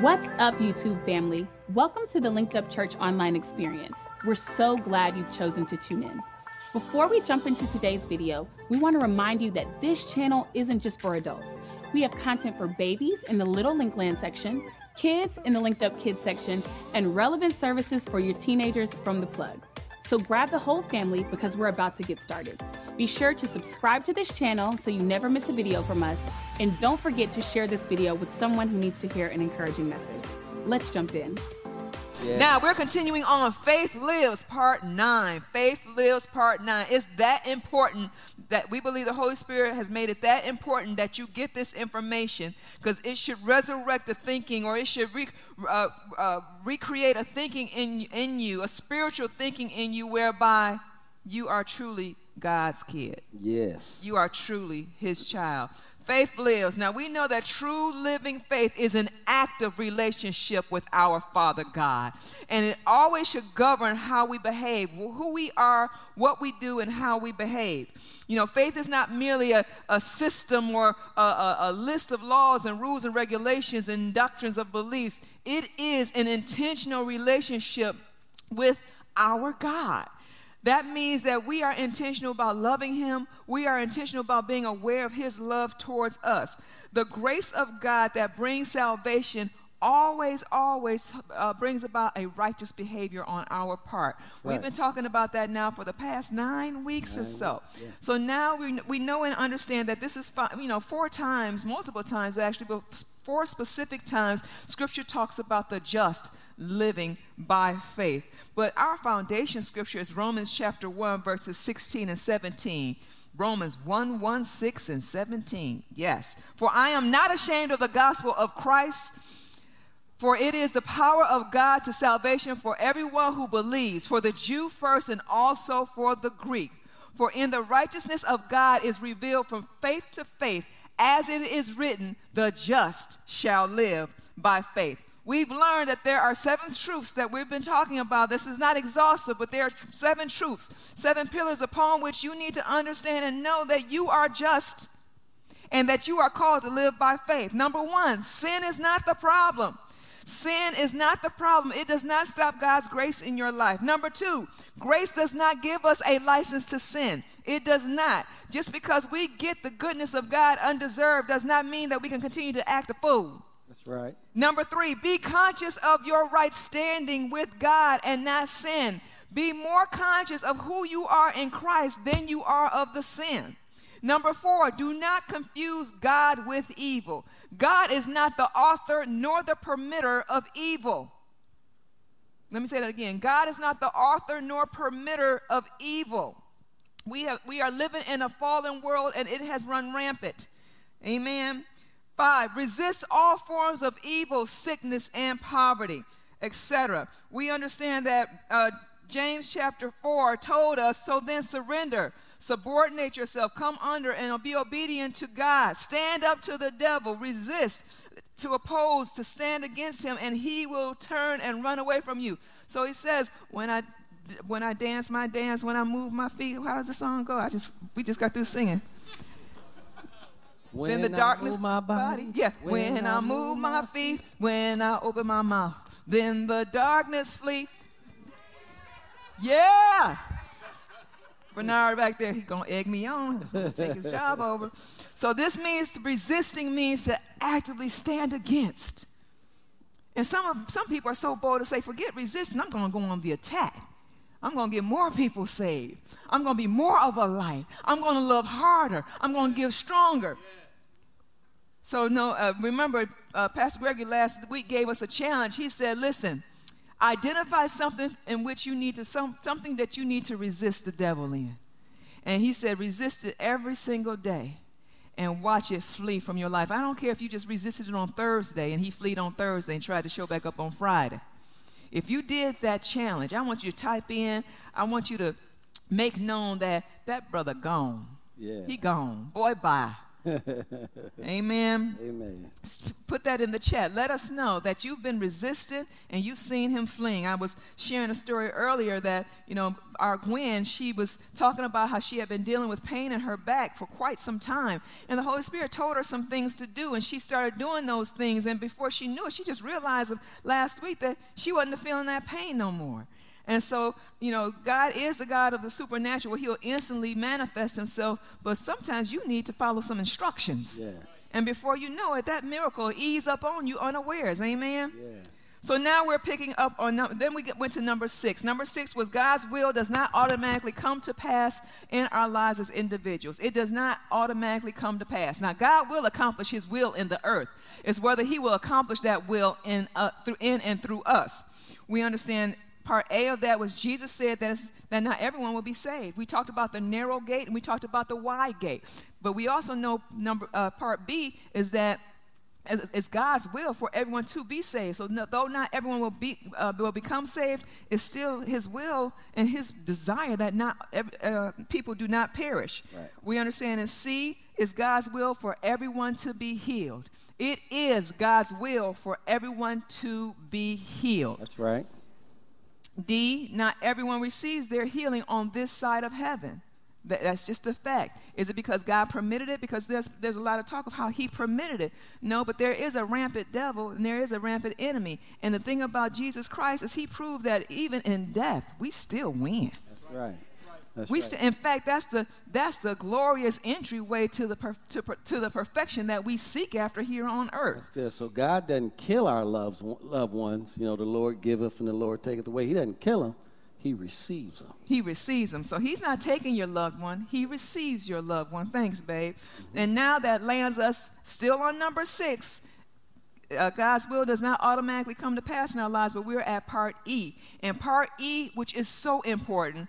What's up, YouTube family? Welcome to the Linked Up Church online experience. We're so glad you've chosen to tune in. Before we jump into today's video, we want to remind you that this channel isn't just for adults. We have content for babies in the Little Linkland section, kids in the Linked Up Kids section, and relevant services for your teenagers from the plug. So grab the whole family because we're about to get started. Be sure to subscribe to this channel so you never miss a video from us, and don't forget to share this video with someone who needs to hear an encouraging message. Let's jump in. Yeah. Now we're continuing on Faith Lives Part 9. Faith Lives Part 9. It's that important that we believe the Holy Spirit has made it that important that you get this information because it should resurrect the thinking or it should re, uh, uh, recreate a thinking in, in you, a spiritual thinking in you whereby you are truly God's kid. Yes. You are truly his child. Faith lives. Now we know that true living faith is an active relationship with our Father God. And it always should govern how we behave, who we are, what we do, and how we behave. You know, faith is not merely a, a system or a, a, a list of laws and rules and regulations and doctrines of beliefs. It is an intentional relationship with our God. That means that we are intentional about loving Him. We are intentional about being aware of His love towards us. The grace of God that brings salvation always, always uh, brings about a righteous behavior on our part. Right. We've been talking about that now for the past nine weeks nine or so. Weeks, yeah. So now we, we know and understand that this is, you know, four times, multiple times actually, four specific times, Scripture talks about the just living by faith. But our foundation scripture is Romans chapter 1, verses 16 and 17. Romans 1 1, 6 and 17. Yes. For I am not ashamed of the gospel of Christ, for it is the power of God to salvation for everyone who believes, for the Jew first and also for the Greek. For in the righteousness of God is revealed from faith to faith, as it is written, the just shall live by faith. We've learned that there are seven truths that we've been talking about. This is not exhaustive, but there are seven truths, seven pillars upon which you need to understand and know that you are just and that you are called to live by faith. Number one, sin is not the problem. Sin is not the problem. It does not stop God's grace in your life. Number two, grace does not give us a license to sin. It does not. Just because we get the goodness of God undeserved does not mean that we can continue to act a fool. That's right. Number three, be conscious of your right standing with God and not sin. Be more conscious of who you are in Christ than you are of the sin. Number four, do not confuse God with evil. God is not the author nor the permitter of evil. Let me say that again. God is not the author nor permitter of evil. We, have, we are living in a fallen world and it has run rampant. Amen. Five, resist all forms of evil, sickness, and poverty, etc. We understand that uh, James chapter 4 told us, so then surrender, subordinate yourself, come under, and be obedient to God. Stand up to the devil, resist, to oppose, to stand against him, and he will turn and run away from you. So he says, when I when I dance my dance, when I move my feet, how does the song go? I just we just got through singing. When then the darkness my body, body yeah. When, when I, I move my feet, when I open my mouth, then the darkness flee. Yeah. Bernard back there, he's gonna egg me on, take his job over. So this means resisting means to actively stand against. And some of, some people are so bold to say, forget resisting, I'm gonna go on the attack. I'm going to get more people saved. I'm going to be more of a light. I'm going to love harder. I'm going to give stronger. So, no, uh, remember, uh, Pastor Gregory last week gave us a challenge. He said, listen, identify something in which you need to, some, something that you need to resist the devil in. And he said, resist it every single day and watch it flee from your life. I don't care if you just resisted it on Thursday and he fled on Thursday and tried to show back up on Friday. If you did that challenge, I want you to type in, I want you to make known that that brother gone. Yeah. He gone. Boy, bye. Amen. Amen. Put that in the chat. Let us know that you've been resistant and you've seen him fleeing. I was sharing a story earlier that, you know, our Gwen, she was talking about how she had been dealing with pain in her back for quite some time. And the Holy Spirit told her some things to do, and she started doing those things. And before she knew it, she just realized last week that she wasn't feeling that pain no more. And so, you know, God is the God of the supernatural where He'll instantly manifest Himself, but sometimes you need to follow some instructions. Yeah. And before you know it, that miracle ease up on you unawares. Amen? Yeah. So now we're picking up on, then we get, went to number six. Number six was God's will does not automatically come to pass in our lives as individuals. It does not automatically come to pass. Now, God will accomplish His will in the earth. It's whether He will accomplish that will in, uh, through, in and through us. We understand part A of that was Jesus said that, that not everyone will be saved. We talked about the narrow gate and we talked about the wide gate. But we also know number uh, part B is that it's God's will for everyone to be saved. So no, though not everyone will be uh, will become saved, it's still His will and His desire that not uh, people do not perish. Right. We understand in C is God's will for everyone to be healed. It is God's will for everyone to be healed. That's right. D, not everyone receives their healing on this side of heaven. That's just a fact. Is it because God permitted it? Because there's, there's a lot of talk of how He permitted it. No, but there is a rampant devil and there is a rampant enemy. And the thing about Jesus Christ is He proved that even in death, we still win. That's right. That's we right. st- in fact, that's the, that's the glorious entryway to the, per- to, per- to the perfection that we seek after here on earth. That's good. So God doesn't kill our loves, loved ones. You know, the Lord giveth and the Lord taketh away. He doesn't kill them. He receives them. He receives them. So he's not taking your loved one. He receives your loved one. Thanks, babe. Mm-hmm. And now that lands us still on number six. Uh, God's will does not automatically come to pass in our lives, but we're at part E. And part E, which is so important,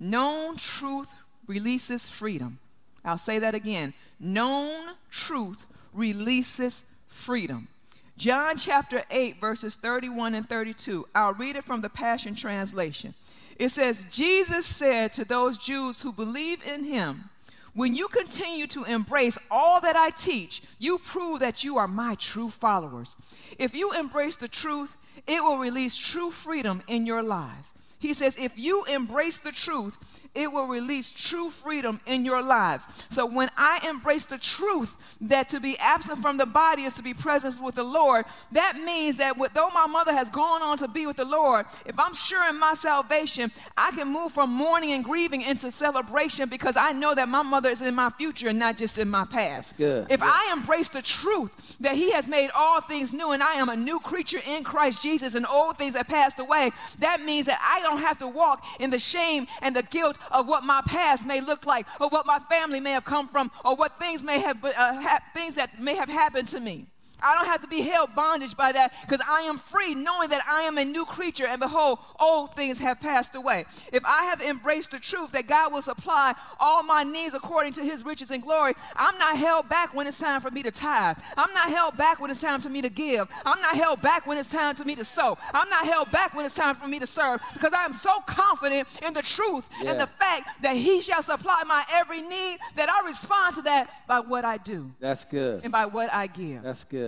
Known truth releases freedom. I'll say that again. Known truth releases freedom. John chapter 8, verses 31 and 32. I'll read it from the Passion Translation. It says, Jesus said to those Jews who believe in him, When you continue to embrace all that I teach, you prove that you are my true followers. If you embrace the truth, it will release true freedom in your lives. He says, if you embrace the truth, it will release true freedom in your lives. So when I embrace the truth that to be absent from the body is to be present with the Lord, that means that though my mother has gone on to be with the Lord, if I'm sure in my salvation, I can move from mourning and grieving into celebration because I know that my mother is in my future and not just in my past. Good. If Good. I embrace the truth that He has made all things new and I am a new creature in Christ Jesus and old things have passed away, that means that I don't have to walk in the shame and the guilt of what my past may look like, or what my family may have come from, or what things may have uh, ha- things that may have happened to me. I don't have to be held bondage by that because I am free, knowing that I am a new creature, and behold, old things have passed away. If I have embraced the truth that God will supply all my needs according to his riches and glory, I'm not held back when it's time for me to tithe. I'm not held back when it's time for me to give. I'm not held back when it's time for me to sow. I'm not held back when it's time for me to serve because I am so confident in the truth Yeah. and the fact that he shall supply my every need that I respond to that by what I do That's good. and by what I give. That's good.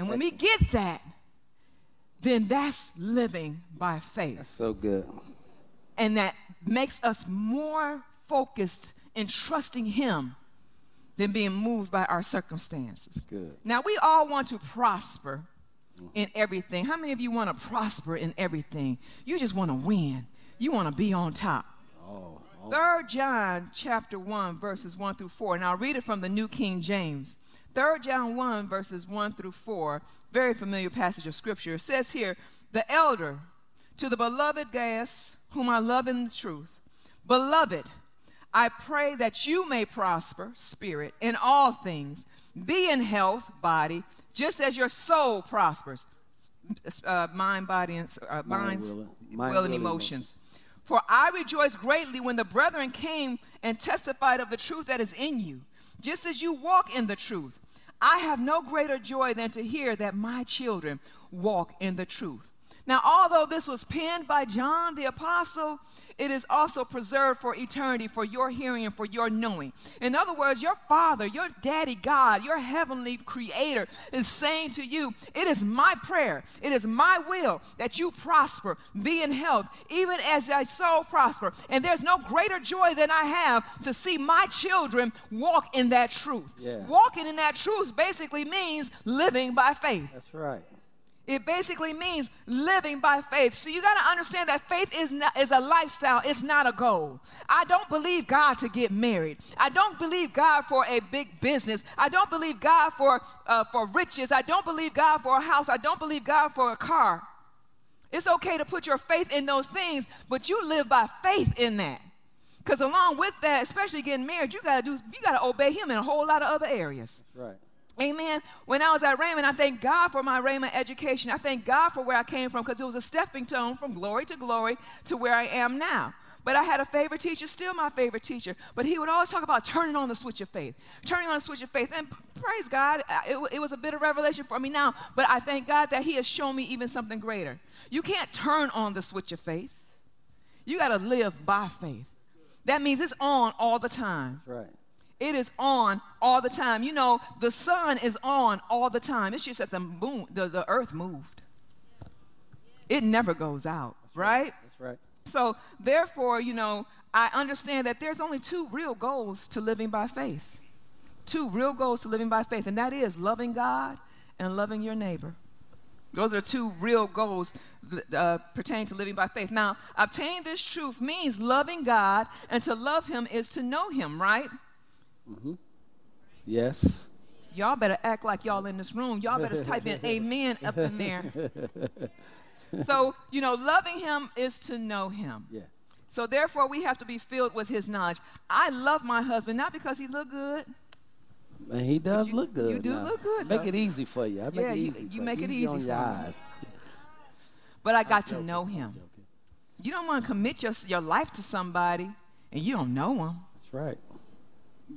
And when we get that, then that's living by faith. That's so good. And that makes us more focused in trusting Him than being moved by our circumstances. Good. Now, we all want to prosper in everything. How many of you want to prosper in everything? You just want to win, you want to be on top. Oh, oh. Third John chapter 1 verses 1 through 4 and I'll read it from the New King James. Third John 1 verses 1 through 4, very familiar passage of scripture. Says here, "The elder to the beloved Gaius, whom I love in the truth, beloved, I pray that you may prosper, spirit, in all things, be in health, body, just as your soul prospers, uh, mind, body, and uh, Mind, minds, will, and- mind, will, and emotions. For I rejoice greatly when the brethren came and testified of the truth that is in you, just as you walk in the truth. I have no greater joy than to hear that my children walk in the truth. Now, although this was penned by John the Apostle, it is also preserved for eternity for your hearing and for your knowing. In other words, your Father, your Daddy God, your heavenly Creator is saying to you, It is my prayer, it is my will that you prosper, be in health, even as thy soul prosper. And there's no greater joy than I have to see my children walk in that truth. Yeah. Walking in that truth basically means living by faith. That's right. It basically means living by faith. So you got to understand that faith is, not, is a lifestyle, it's not a goal. I don't believe God to get married. I don't believe God for a big business. I don't believe God for, uh, for riches. I don't believe God for a house. I don't believe God for a car. It's okay to put your faith in those things, but you live by faith in that. Because along with that, especially getting married, you gotta do you gotta obey him in a whole lot of other areas. That's right. Amen. When I was at Rhema, I thank God for my Rhema education. I thank God for where I came from because it was a stepping stone from glory to glory to where I am now. But I had a favorite teacher, still my favorite teacher. But he would always talk about turning on the switch of faith, turning on the switch of faith. And praise God, it, it was a bit of revelation for me now. But I thank God that He has shown me even something greater. You can't turn on the switch of faith, you got to live by faith. That means it's on all the time. That's right. It is on all the time. You know, the sun is on all the time. It's just that the moon, the, the earth moved. It never goes out, right? That's right. So, therefore, you know, I understand that there's only two real goals to living by faith. Two real goals to living by faith, and that is loving God and loving your neighbor. Those are two real goals uh, pertaining to living by faith. Now, obtaining this truth means loving God, and to love Him is to know Him, right? Mm-hmm. Yes. Y'all better act like y'all in this room. Y'all better type in amen up in there. so, you know, loving him is to know him. Yeah. So therefore we have to be filled with his knowledge. I love my husband not because he look good. Man, he does you- look good. you do now. look good, Make though. it easy for you. I make Yeah, it easy. you for make it easy on your for me. eyes. But I got to know him. You don't want to commit your, your life to somebody and you don't know him. That's right.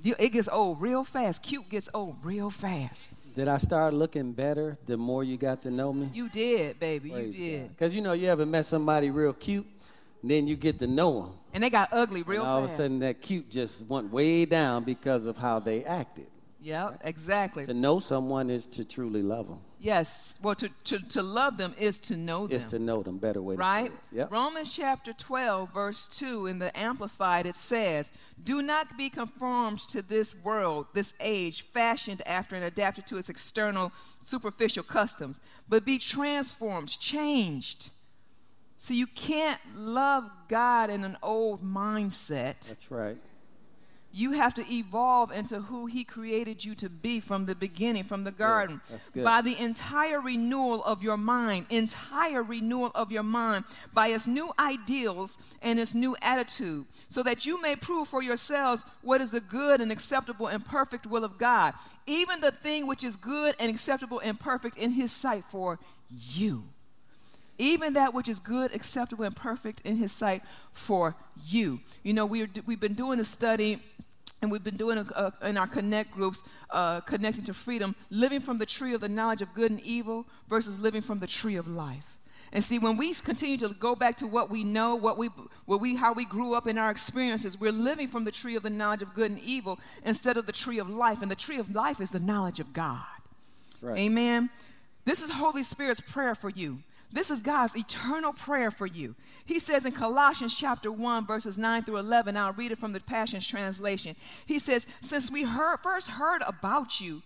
You, it gets old real fast. Cute gets old real fast. Did I start looking better the more you got to know me? You did, baby. you did. Because you know, you ever met somebody real cute, then you get to know them. And they got ugly real and all fast. of a sudden, that cute just went way down because of how they acted. Yep, exactly. To know someone is to truly love them. Yes. Well, to, to, to love them is to know them. Is to know them. Better way right? to say it. Yep. Romans chapter 12, verse 2, in the Amplified, it says, Do not be conformed to this world, this age, fashioned after and adapted to its external, superficial customs, but be transformed, changed. So you can't love God in an old mindset. That's right. You have to evolve into who He created you to be from the beginning, from the garden. that's good. By the entire renewal of your mind, entire renewal of your mind, by its new ideals and its new attitude, so that you may prove for yourselves what is the good and acceptable and perfect will of God, even the thing which is good and acceptable and perfect in His sight for you even that which is good, acceptable, and perfect in His sight for you. You know, we're, we've been doing a study. And we've been doing in our connect groups, uh, connecting to freedom, living from the tree of the knowledge of good and evil versus living from the tree of life. And see, when we continue to go back to what we know, what we, what we, how we grew up in our experiences, we're living from the tree of the knowledge of good and evil instead of the tree of life. And the tree of life is the knowledge of God. Right. Amen. This is Holy Spirit's prayer for you. This is God's eternal prayer for you. He says in Colossians chapter 1, verses 9 through 11, I'll read it from the Passion's translation. He says, Since we heard, first heard about you,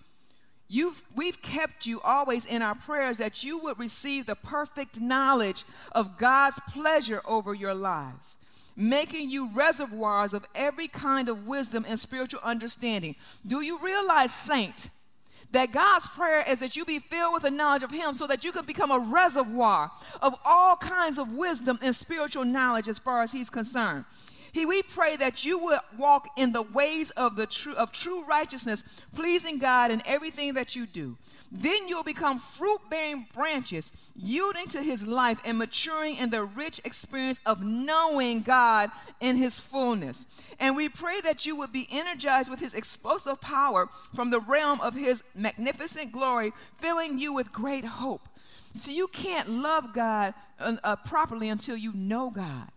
You've, we've kept you always in our prayers that you would receive the perfect knowledge of God's pleasure over your lives, making you reservoirs of every kind of wisdom and spiritual understanding. Do you realize, saint, that God's prayer is that you be filled with the knowledge of Him so that you can become a reservoir of all kinds of wisdom and spiritual knowledge as far as He's concerned? He, we pray that you would walk in the ways of the true of true righteousness, pleasing God in everything that you do. Then you'll become fruit bearing branches, yielding to his life and maturing in the rich experience of knowing God in his fullness. And we pray that you would be energized with his explosive power from the realm of his magnificent glory, filling you with great hope. See, you can't love God uh, properly until you know God.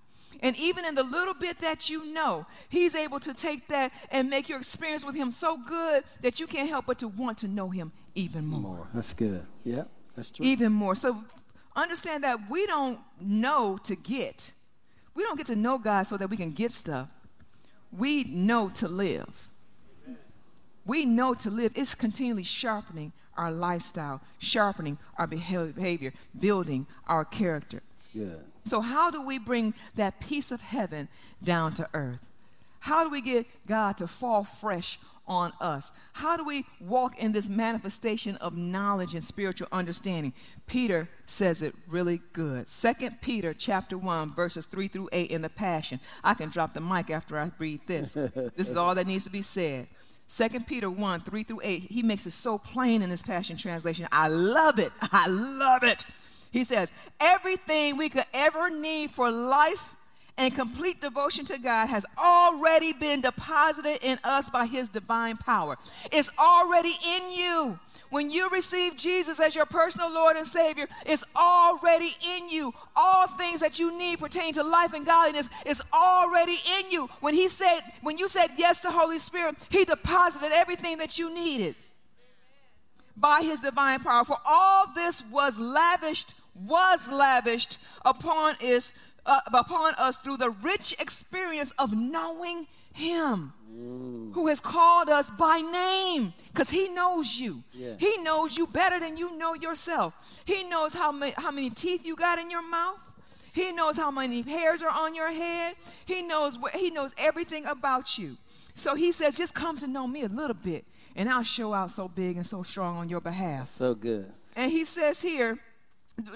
And even in the little bit that you know, He's able to take that and make your experience with Him so good that you can't help but to want to know Him even more. More. That's good. Yeah, that's true. Even more. So understand that we don't know to get. We don't get to know God so that we can get stuff. We know to live. We know to live. It's continually sharpening our lifestyle, sharpening our behavior, building our character. Good. So, how do we bring that peace of heaven down to earth? How do we get God to fall fresh on us? How do we walk in this manifestation of knowledge and spiritual understanding? Peter says it really good. Second Peter chapter 1 verses 3 through 8 in the Passion. I can drop the mic after I read this. this is all that needs to be said. Second Peter 1, 3 through 8, he makes it so plain in this Passion Translation. I love it. I love it. He says, Everything we could ever need for life and complete devotion to God has already been deposited in us by His divine power. It's already in you. When you receive Jesus as your personal Lord and Savior, it's already in you. All things that you need pertaining to life and godliness is already in you. When He said, when you said yes to Holy Spirit, He deposited everything that you needed by his divine power. For all this was lavished, was lavished upon us, uh, upon us through the rich experience of knowing him mm. who has called us by name because he knows you yeah. he knows you better than you know yourself he knows how, ma- how many teeth you got in your mouth he knows how many hairs are on your head he knows wh- he knows everything about you so he says just come to know me a little bit and I'll show out so big and so strong on your behalf. So good. And he says here,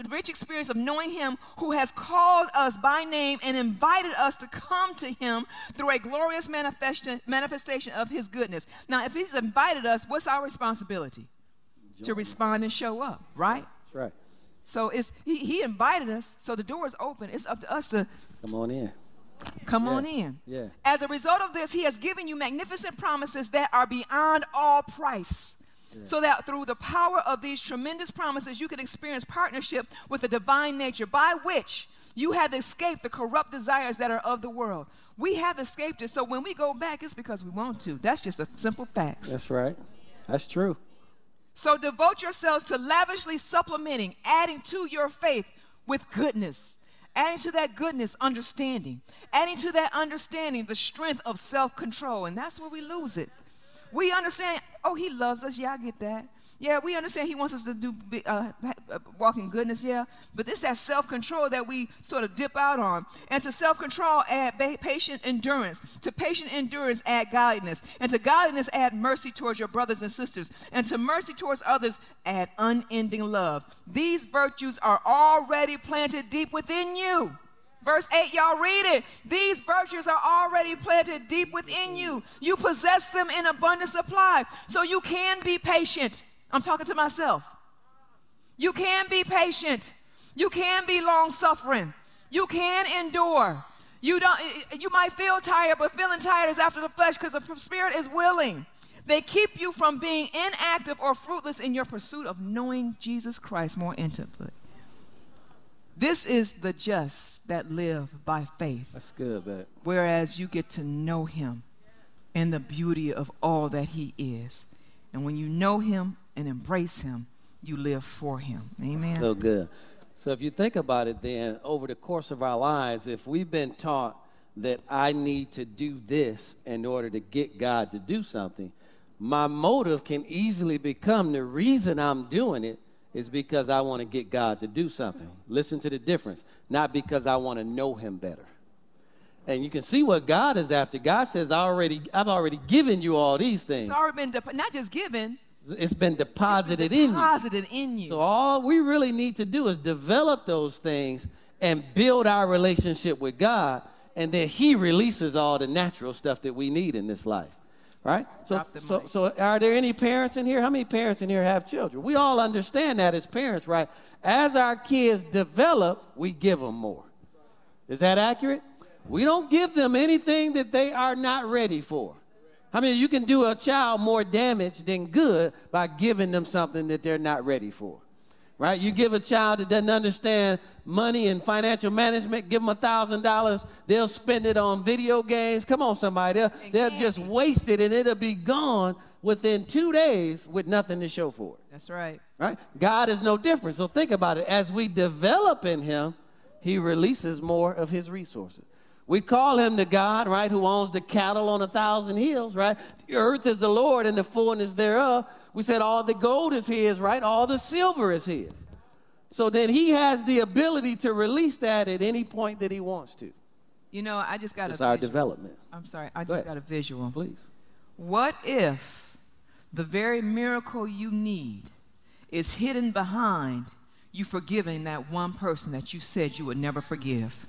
rich experience of knowing him who has called us by name and invited us to come to him through a glorious manifestation, manifestation of his goodness. Now, if he's invited us, what's our responsibility? To respond and show up, right? That's right. So it's he, he invited us, so the door is open. It's up to us to come on in. Come yeah. on in. Yeah. As a result of this, he has given you magnificent promises that are beyond all price. So that through the power of these tremendous promises, you can experience partnership with the divine nature by which you have escaped the corrupt desires that are of the world. We have escaped it. So when we go back, it's because we want to. That's just a simple fact. That's right. That's true. So devote yourselves to lavishly supplementing, adding to your faith with goodness adding to that goodness, understanding, adding to that understanding, the strength of self control. And that's where we lose it. We understand, oh, he loves us. Yeah, I get that. Yeah, we understand he wants us to do uh, walk in goodness. Yeah, but it's that self control that we sort of dip out on. And to self control, add patient endurance. To patient endurance, add godliness. And to godliness, add mercy towards your brothers and sisters. And to mercy towards others, add unending love. These virtues are already planted deep within you. Verse 8, y'all read it. These virtues are already planted deep within you. You possess them in abundant supply. So you can be patient. I'm talking to myself. You can be patient. You can be long suffering. You can endure. You don't you might feel tired, but feeling tired is after the flesh because the spirit is willing. They keep you from being inactive or fruitless in your pursuit of knowing Jesus Christ more intimately. This is the just that live by faith. That's good, man. Whereas you get to know him and the beauty of all that he is. And when you know him and embrace him, you live for him. Amen. So good. So if you think about it, then over the course of our lives, if we've been taught that I need to do this in order to get God to do something, my motive can easily become the reason I'm doing it is because I want to get God to do something. Listen to the difference. Not because I want to know him better. And you can see what God is after. God says, I already, I've already given you all these things. It's already been, not just given, it's been deposited, it's been deposited in you. in you. So all we really need to do is develop those things and build our relationship with God, and then He releases all the natural stuff that we need in this life. Right? So, so, mic. so are there any parents in here? How many parents in here have children? We all understand that as parents, right? As our kids develop, we give them more. Is that accurate? We don't give them anything that they are not ready for. I mean, you can do a child more damage than good by giving them something that they're not ready for. Right? You give a child that doesn't understand money and financial management, give them a thousand dollars, they'll spend it on video games. Come on, somebody. They'll, they'll just waste it and it'll be gone within two days with nothing to show for it That's right. right? God is no different. So think about it. As we develop in Him, He releases more of His resources. We call Him the God, right, who owns the cattle on a thousand hills, right? The earth is the Lord and the fullness thereof. We said all the gold is His, right? All the silver is His. So then He has the ability to release that at any point that He wants to. You know, I just got It's a our visual. development. I'm sorry. I Go just ahead. got a visual. Please. What if the very miracle you need is hidden behind you forgiving that one person that you said you would never forgive?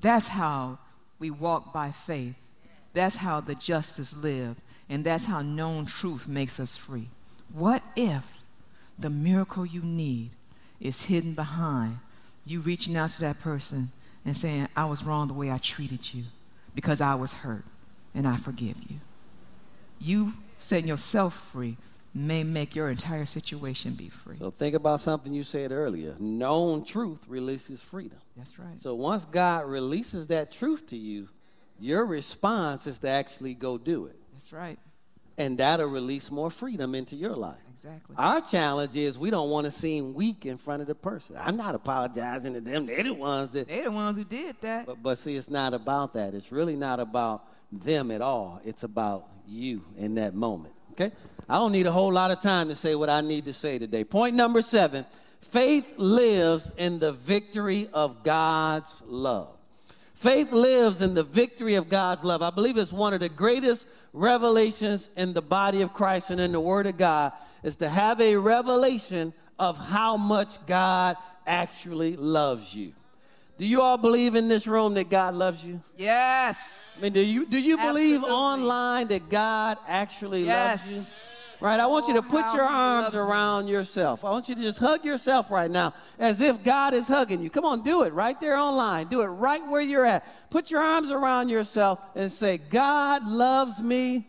That's how we walk by faith. That's how the justice live. And that's how known truth makes us free. What if the miracle you need is hidden behind you reaching out to that person and saying, I was wrong the way I treated you because I was hurt and I forgive you? You setting yourself free may make your entire situation be free. So think about something you said earlier. Known truth releases freedom. That's right. So once God releases that truth to you, your response is to actually go do it. That's right. And that'll release more freedom into your life. Exactly. Our challenge is we don't want to seem weak in front of the person. I'm not apologizing to them. They're the ones that. They're the ones who did that. But, but see, it's not about that. It's really not about them at all. It's about you in that moment. Okay? I don't need a whole lot of time to say what I need to say today. Point number seven faith lives in the victory of God's love. Faith lives in the victory of God's love. I believe it's one of the greatest revelations in the body of Christ and in the Word of God is to have a revelation of how much God actually loves you. Do you all believe in this room that God loves you? Yes. I mean, do you do you believe Absolutely. online that God actually loves you? Right, I want you to Oh, put your arms around yourself. I want you to just hug yourself right now as if God is hugging you. Come on, do it right there online. Do it right where you're at. Put your arms around yourself and say, God loves me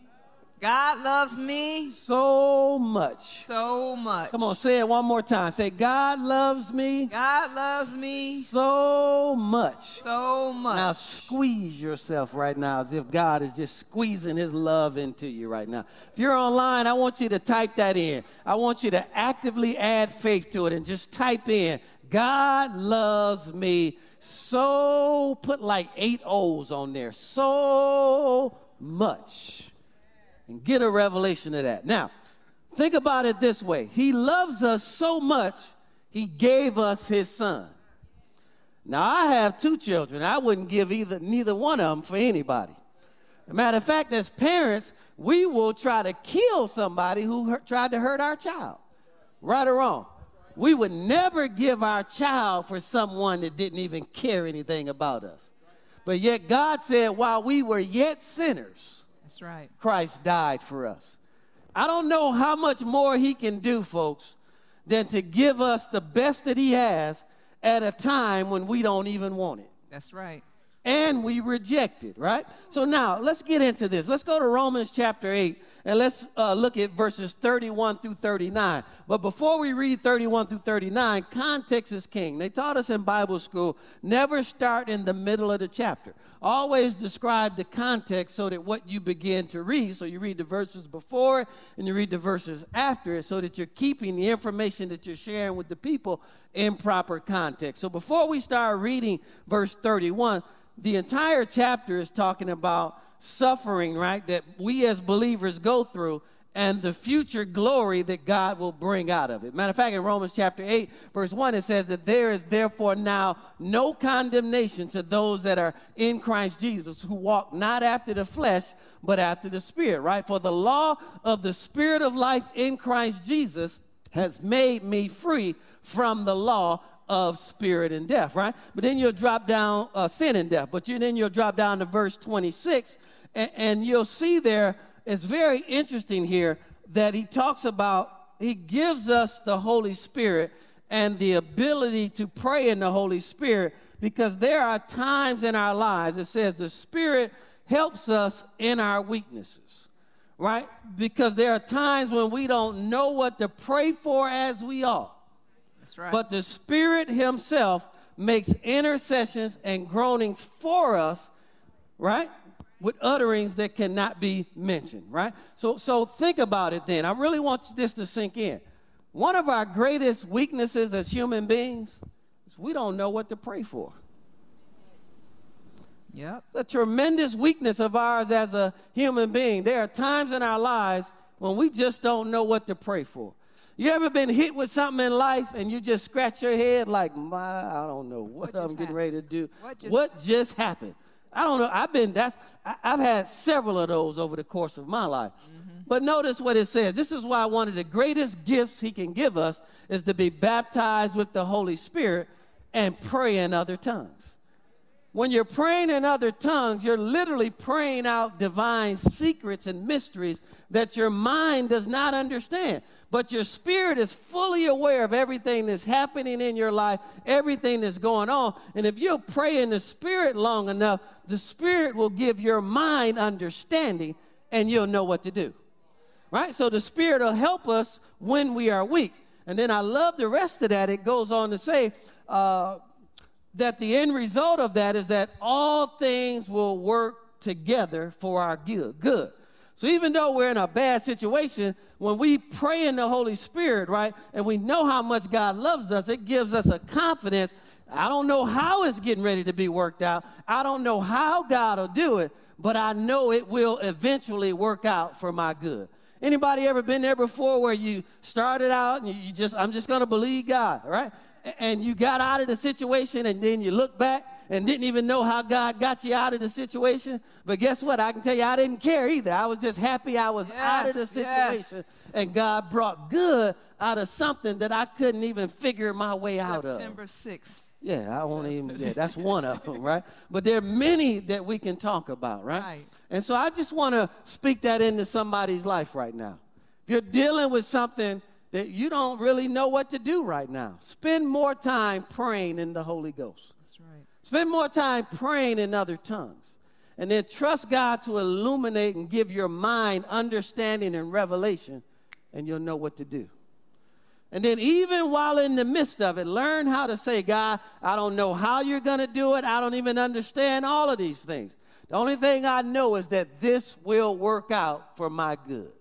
God loves me so much. so much. Come on, say it one more time. Say, God loves me God loves me so much. so much. Now squeeze yourself right now as if God is just squeezing his love into you right now. If you're online, I want you to type that in. I want you to actively add faith to it and just type in, God loves me so, put like eight O's on there, so much. And get a revelation of that. Now, think about it this way He loves us so much, He gave us His Son. Now I have two children. I wouldn't give either neither one of them for anybody. Matter of fact, as parents, we will try to kill somebody who hurt, tried to hurt our child. Right or wrong? We would never give our child for someone that didn't even care anything about us. But yet God said, while we were yet sinners, That's right. Christ died for us. I don't know how much more he can do, folks, than to give us the best that he has at a time when we don't even want it. That's right. And we reject it, right? So now let's get into this. Let's go to Romans chapter 8 and let's uh, look at verses 31 through 39. But before we read 31 through 39, context is king. They taught us in Bible school never start in the middle of the chapter. Always describe the context so that what you begin to read, so you read the verses before and you read the verses after it, so that you're keeping the information that you're sharing with the people in proper context. So before we start reading verse 31, the entire chapter is talking about suffering, right, that we as believers go through and the future glory that God will bring out of it. Matter of fact, in Romans chapter 8, verse 1, it says that there is therefore now no condemnation to those that are in Christ Jesus who walk not after the flesh, but after the Spirit, right? For the law of the Spirit of life in Christ Jesus has made me free from the law of spirit and death, right? But then you'll drop down uh, sin and death. But you, then you'll drop down to verse 26, And, and you'll see there, it's very interesting here that he talks about, he gives us the Holy Spirit and the ability to pray in the Holy Spirit because there are times in our lives, it says the Spirit helps us in our weaknesses, right? Because there are times when we don't know what to pray for as we ought. That's right. But the Spirit Himself makes intercessions and groanings for us, right? With utterings that cannot be mentioned, right? So, so think about it then. I really want this to sink in. One of our greatest weaknesses as human beings is we don't know what to pray for. Yep. It's a tremendous weakness of ours as a human being. There are times in our lives when we just don't know what to pray for. You ever been hit with something in life and you just scratch your head like, my, I don't know what, What I'm getting happened? ready to do. What just- what just happened? I don't know. I've been that's I, I've had several of those over the course of my life. Mm-hmm. But notice what it says. This is why one of the greatest gifts he can give us is to be baptized with the Holy Spirit and pray in other tongues. When you're praying in other tongues, you're literally praying out divine secrets and mysteries that your mind does not understand. But your spirit is fully aware of everything that's happening in your life, everything that's going on. And if you'll pray in the spirit long enough, the spirit will give your mind understanding and you'll know what to do. Right? So the spirit will help us when we are weak. And then I love the rest of that. It goes on to say, uh, that the end result of that is that all things will work together for our good. Good. So even though we're in a bad situation, when we pray in the Holy Spirit, right, and we know how much God loves us, it gives us a confidence. I don't know how it's getting ready to be worked out. I don't know how God will do it, but I know it will eventually work out for my good. Anybody ever been there before where you started out and you just, I'm just going to believe God, right? And you got out of the situation and then you look back and didn't even know how God got you out of the situation. But guess what? I can tell you I didn't care either. I was just happy I was out of the situation yes. and God brought good out of something that I couldn't even figure my way out of. September 6th. Yeah, I won't even. Yeah, that's one of them, right? But there are many that we can talk about, right? Right. And so I just want to speak that into somebody's life right now. If you're dealing with something that you don't really know what to do right now, spend more time praying in the Holy Ghost. That's right. Spend more time praying in other tongues. And then trust God to illuminate and give your mind understanding and revelation, and you'll know what to do. And then, even while in the midst of it, learn how to say, God, I don't know how you're going to do it. I don't even understand all of these things. The only thing I know is that this will work out for my good.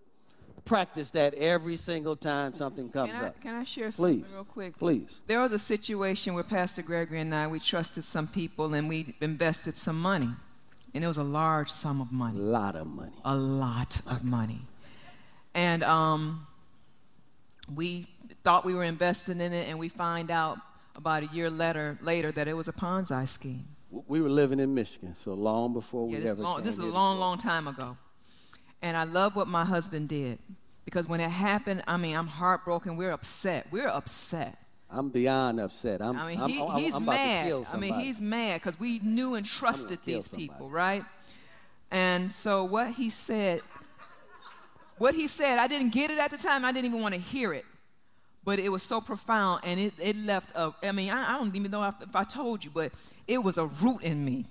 Practice that every single time something comes Can I, up. can I share something Please. real quick? Please. There was a situation where Pastor Gregory and I, we trusted some people and we invested some money. And it was a large sum of money. A lot of money. A lot of money. And um, we thought we were investing in it, and we find out about a year later, later that it was a Ponzi scheme. We were living in Michigan, so long before Yeah, we this, ever long, this is a long, long time ago. And I love what my husband did because when it happened, I mean, I'm heartbroken. We're upset. We're upset. I'm beyond upset. I'm, I mean, I'm, he, I'm, he's I'm about to mad. I mean, he's mad because we knew and trusted these somebody. people, right? And so what he said, what he said, I didn't get it at the time. I didn't even want to hear it. But it was so profound, and it, it left a, I mean, I, I don't even know if, if I told you, but it was a root in me.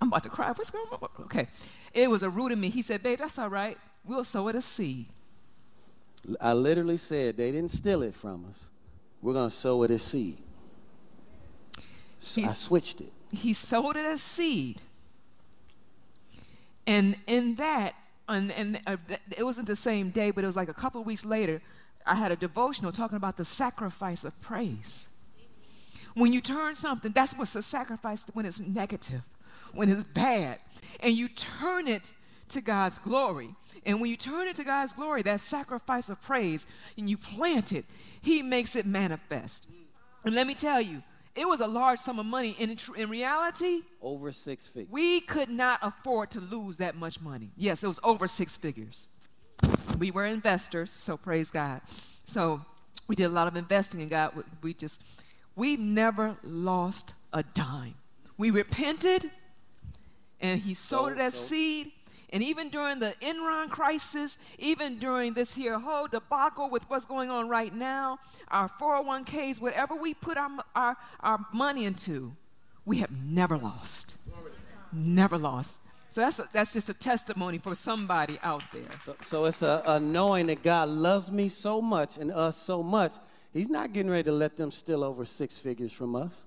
I'm about to cry. What's going on? Okay. It was a root in me. He said, babe, that's all right. We'll sow it a seed. I literally said they didn't steal it from us. We're going to sow it a seed. So I switched it. he sowed it as seed. And in that, and, and uh, it wasn't the same day, but it was like a couple of weeks later, I had a devotional talking about the sacrifice of praise. When you turn something, that's what's a sacrifice when it's negative, when it's bad, and you turn it to God's glory. And when you turn it to God's glory, that sacrifice of praise, and you plant it, He makes it manifest. And let me tell you, it was a large sum of money. And in, tr- in reality, Over six figures. we could not afford to lose that much money. Yes, it was over six figures. We were investors, so praise God. So we did a lot of investing in God. We just, we never lost a dime. We repented, and He sowed So- it as so- seed, And even during the Enron crisis, even during this here whole debacle with what's going on right now, our 401ks, whatever we put our, our, our money into, we have never lost. Never lost. So that's, a, that's just a testimony for somebody out there. So, so it's a, a knowing that God loves me so much and us so much, He's not getting ready to let them steal over six figures from us.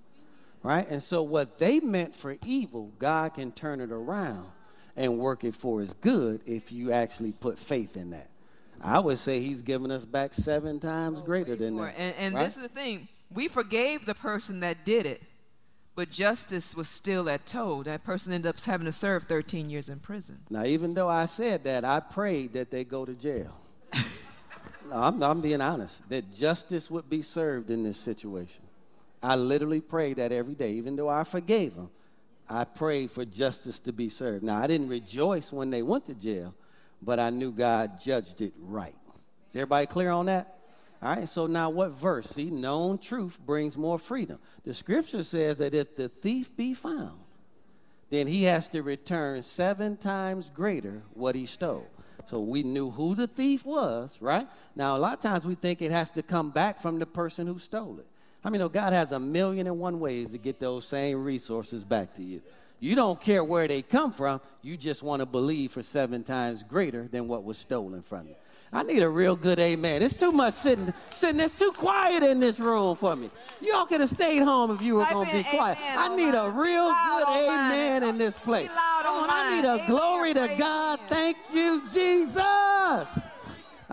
Right? And so what they meant for evil, God can turn it around and work it for his good if you actually put faith in that. I would say he's given us back seven times oh, greater than that. And, and right? this is the thing we forgave the person that did it, but justice was still at toe. That person ended up having to serve 13 years in prison. Now, even though I said that, I prayed that they go to jail. no, I'm, I'm being honest, that justice would be served in this situation. I literally prayed that every day, even though I forgave them. I prayed for justice to be served. Now, I didn't rejoice when they went to jail, but I knew God judged it right. Is everybody clear on that? All right, so now what verse? See, known truth brings more freedom. The scripture says that if the thief be found, then he has to return seven times greater what he stole. So we knew who the thief was, right? Now, a lot of times we think it has to come back from the person who stole it. I mean, God has a million and one ways to get those same resources back to you. You don't care where they come from, you just want to believe for seven times greater than what was stolen from you. I need a real good amen. It's too much sitting, sitting. It's too quiet in this room for me. Y'all could have stayed home if you were going to be quiet. I need a real good amen in this place. Come on, I need a glory to God. Thank you, Jesus.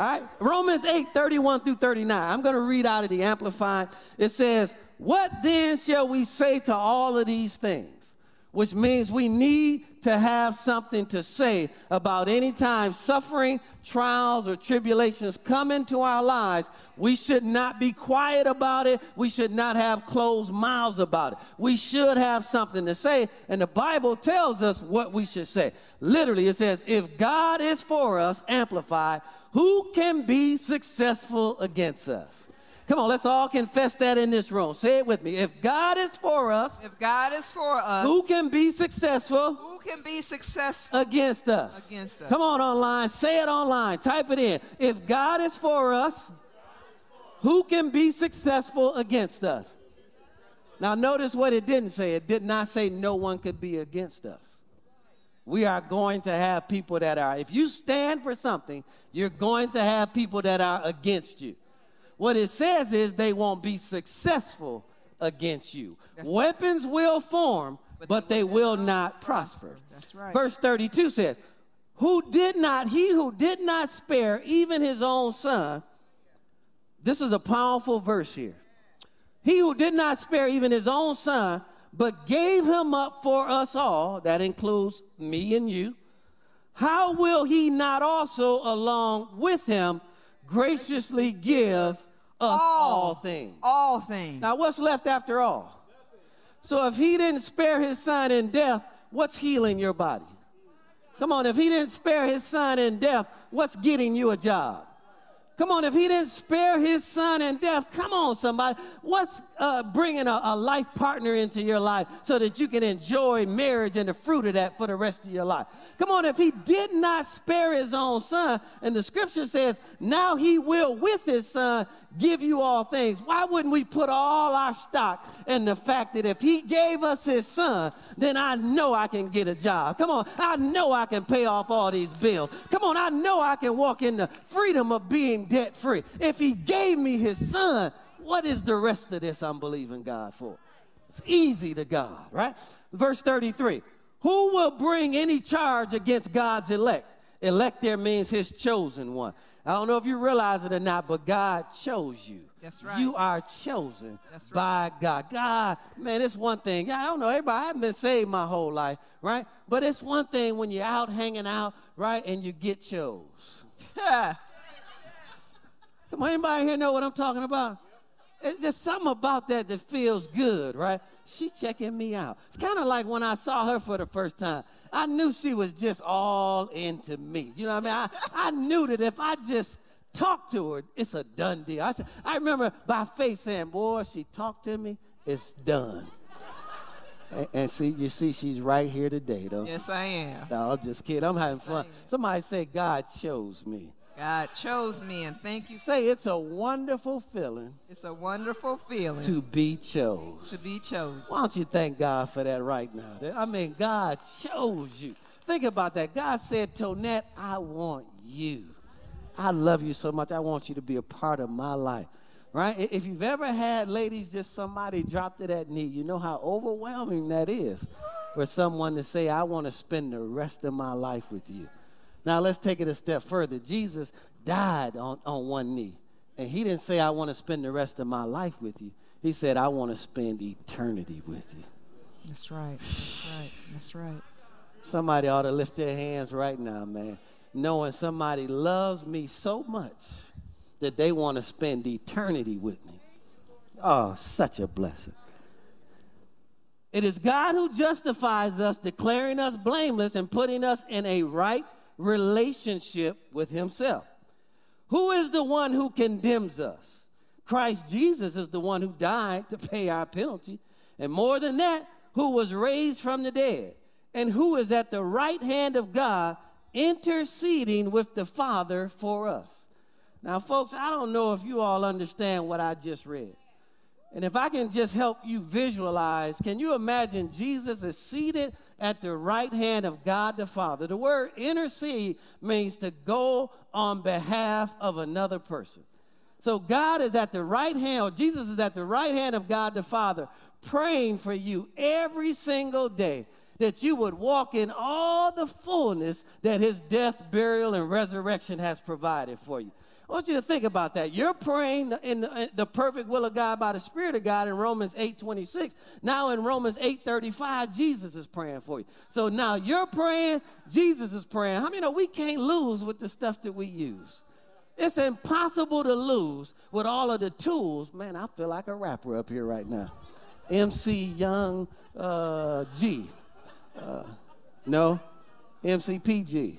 All right, Romans 8, 31 through 39. I'm going to read out of the Amplified. It says, What then shall we say to all of these things? Which means we need to have something to say about any time suffering, trials, or tribulations come into our lives. We should not be quiet about it. We should not have closed mouths about it. We should have something to say. And the Bible tells us what we should say. Literally, it says, If God is for us, amplified, who can be successful against us? Come on, let's all confess that in this room. Say it with me. If God is for us, if God is for us, who can be successful? Who can be successful against us? Against us. Come on online, say it online, type it in. If God is for us, who can be successful against us? Now notice what it didn't say. It did not say no one could be against us we are going to have people that are, if you stand for something, you're going to have people that are against you. What it says is they won't be successful against you. That's Weapons right. will form, but, but they, will, will not prosper. prosper. That's right. Verse 32 says, Who did not, he who did not spare even his own son, this is a powerful verse here. He who did not spare even his own son, but gave him up for us all, that includes me and you, how will he not also, along with him, graciously give us all, all things? All things. Now, what's left after all? So, if he didn't spare his son in death, what's healing your body? Come on, if he didn't spare his son in death, what's getting you a job? Come on, if he didn't spare his son in death, come on, somebody. What's uh, bringing a, a, life partner into your life so that you can enjoy marriage and the fruit of that for the rest of your life? Come on, if he did not spare his own son, and the scripture says, now he will with his son give you all things. Why wouldn't we put all our stock in the fact that if he gave us his son, then I know I can get a job? Come on, I know I can pay off all these bills. Come on, I know I can walk in the freedom of being debt free. If he gave me his son, what is the rest of this I'm believing God for? It's easy to God, right? Verse 33 Who will bring any charge against God's elect? Elect there means his chosen one. I don't know if you realize it or not, but God chose you. That's right. You are chosen right. by God. God, man, it's one thing. I don't know, everybody, I haven't been saved my whole life, right? But it's one thing when you're out hanging out, right, and you get chose. Come on, anybody here know what I'm talking about? It's just something about that that feels good, right? She's checking me out. It's kind of like when I saw her for the first time. I knew she was just all into me. You know what I mean? I, I knew that if I just talked to her, it's a done deal. I, said, I remember by faith saying, Boy, she talked to me, it's done. And, and see, you see, she's right here today, though. Yes, I am. No, I'm just kidding. I'm having Yes, fun. Somebody say, God chose me. God chose me, and thank you. Say, it's a wonderful feeling It's a wonderful feeling to be chose. to be chosen. Why don't you thank God for that right now? I mean, God chose you. Think about that. God said, Tonette, I want you. I love you so much. I want you to be a part of my life. Right? If you've ever had, ladies, just somebody drop to that knee, you know how overwhelming that is for someone to say, I want to spend the rest of my life with you. Now, let's take it a step further. Jesus died on, on one knee, and he didn't say, I want to spend the rest of my life with you. He said, I want to spend eternity with you. That's right. That's right. That's right. Somebody ought to lift their hands right now, man, knowing somebody loves me so much that they want to spend eternity with me. Oh, such a blessing. It is God who justifies us, declaring us blameless and putting us in a right relationship with Himself. Who is the one who condemns us? Christ Jesus is the one who died to pay our penalty. And more than that, who was raised from the dead and who is at the right hand of God interceding with the Father for us. Now, folks, I don't know if you all understand what I just read. And if I can just help you visualize, can you imagine Jesus is seated at the right hand of God the Father? The word intercede means to go on behalf of another person. So God is at the right hand, or Jesus is at the right hand of God the Father, praying for you every single day that you would walk in all the fullness that his death, burial, and resurrection has provided for you. I want you to think about that. You're praying in the, the perfect will of God by the Spirit of God in Romans 8 26. Now in Romans 8 35, Jesus is praying for you. So now you're praying, Jesus is praying. How many know we can't lose with the stuff that we use? It's impossible to lose with all of the tools. Man, I feel like a rapper up here right now. MC Young uh, G. Uh, no, MC PG.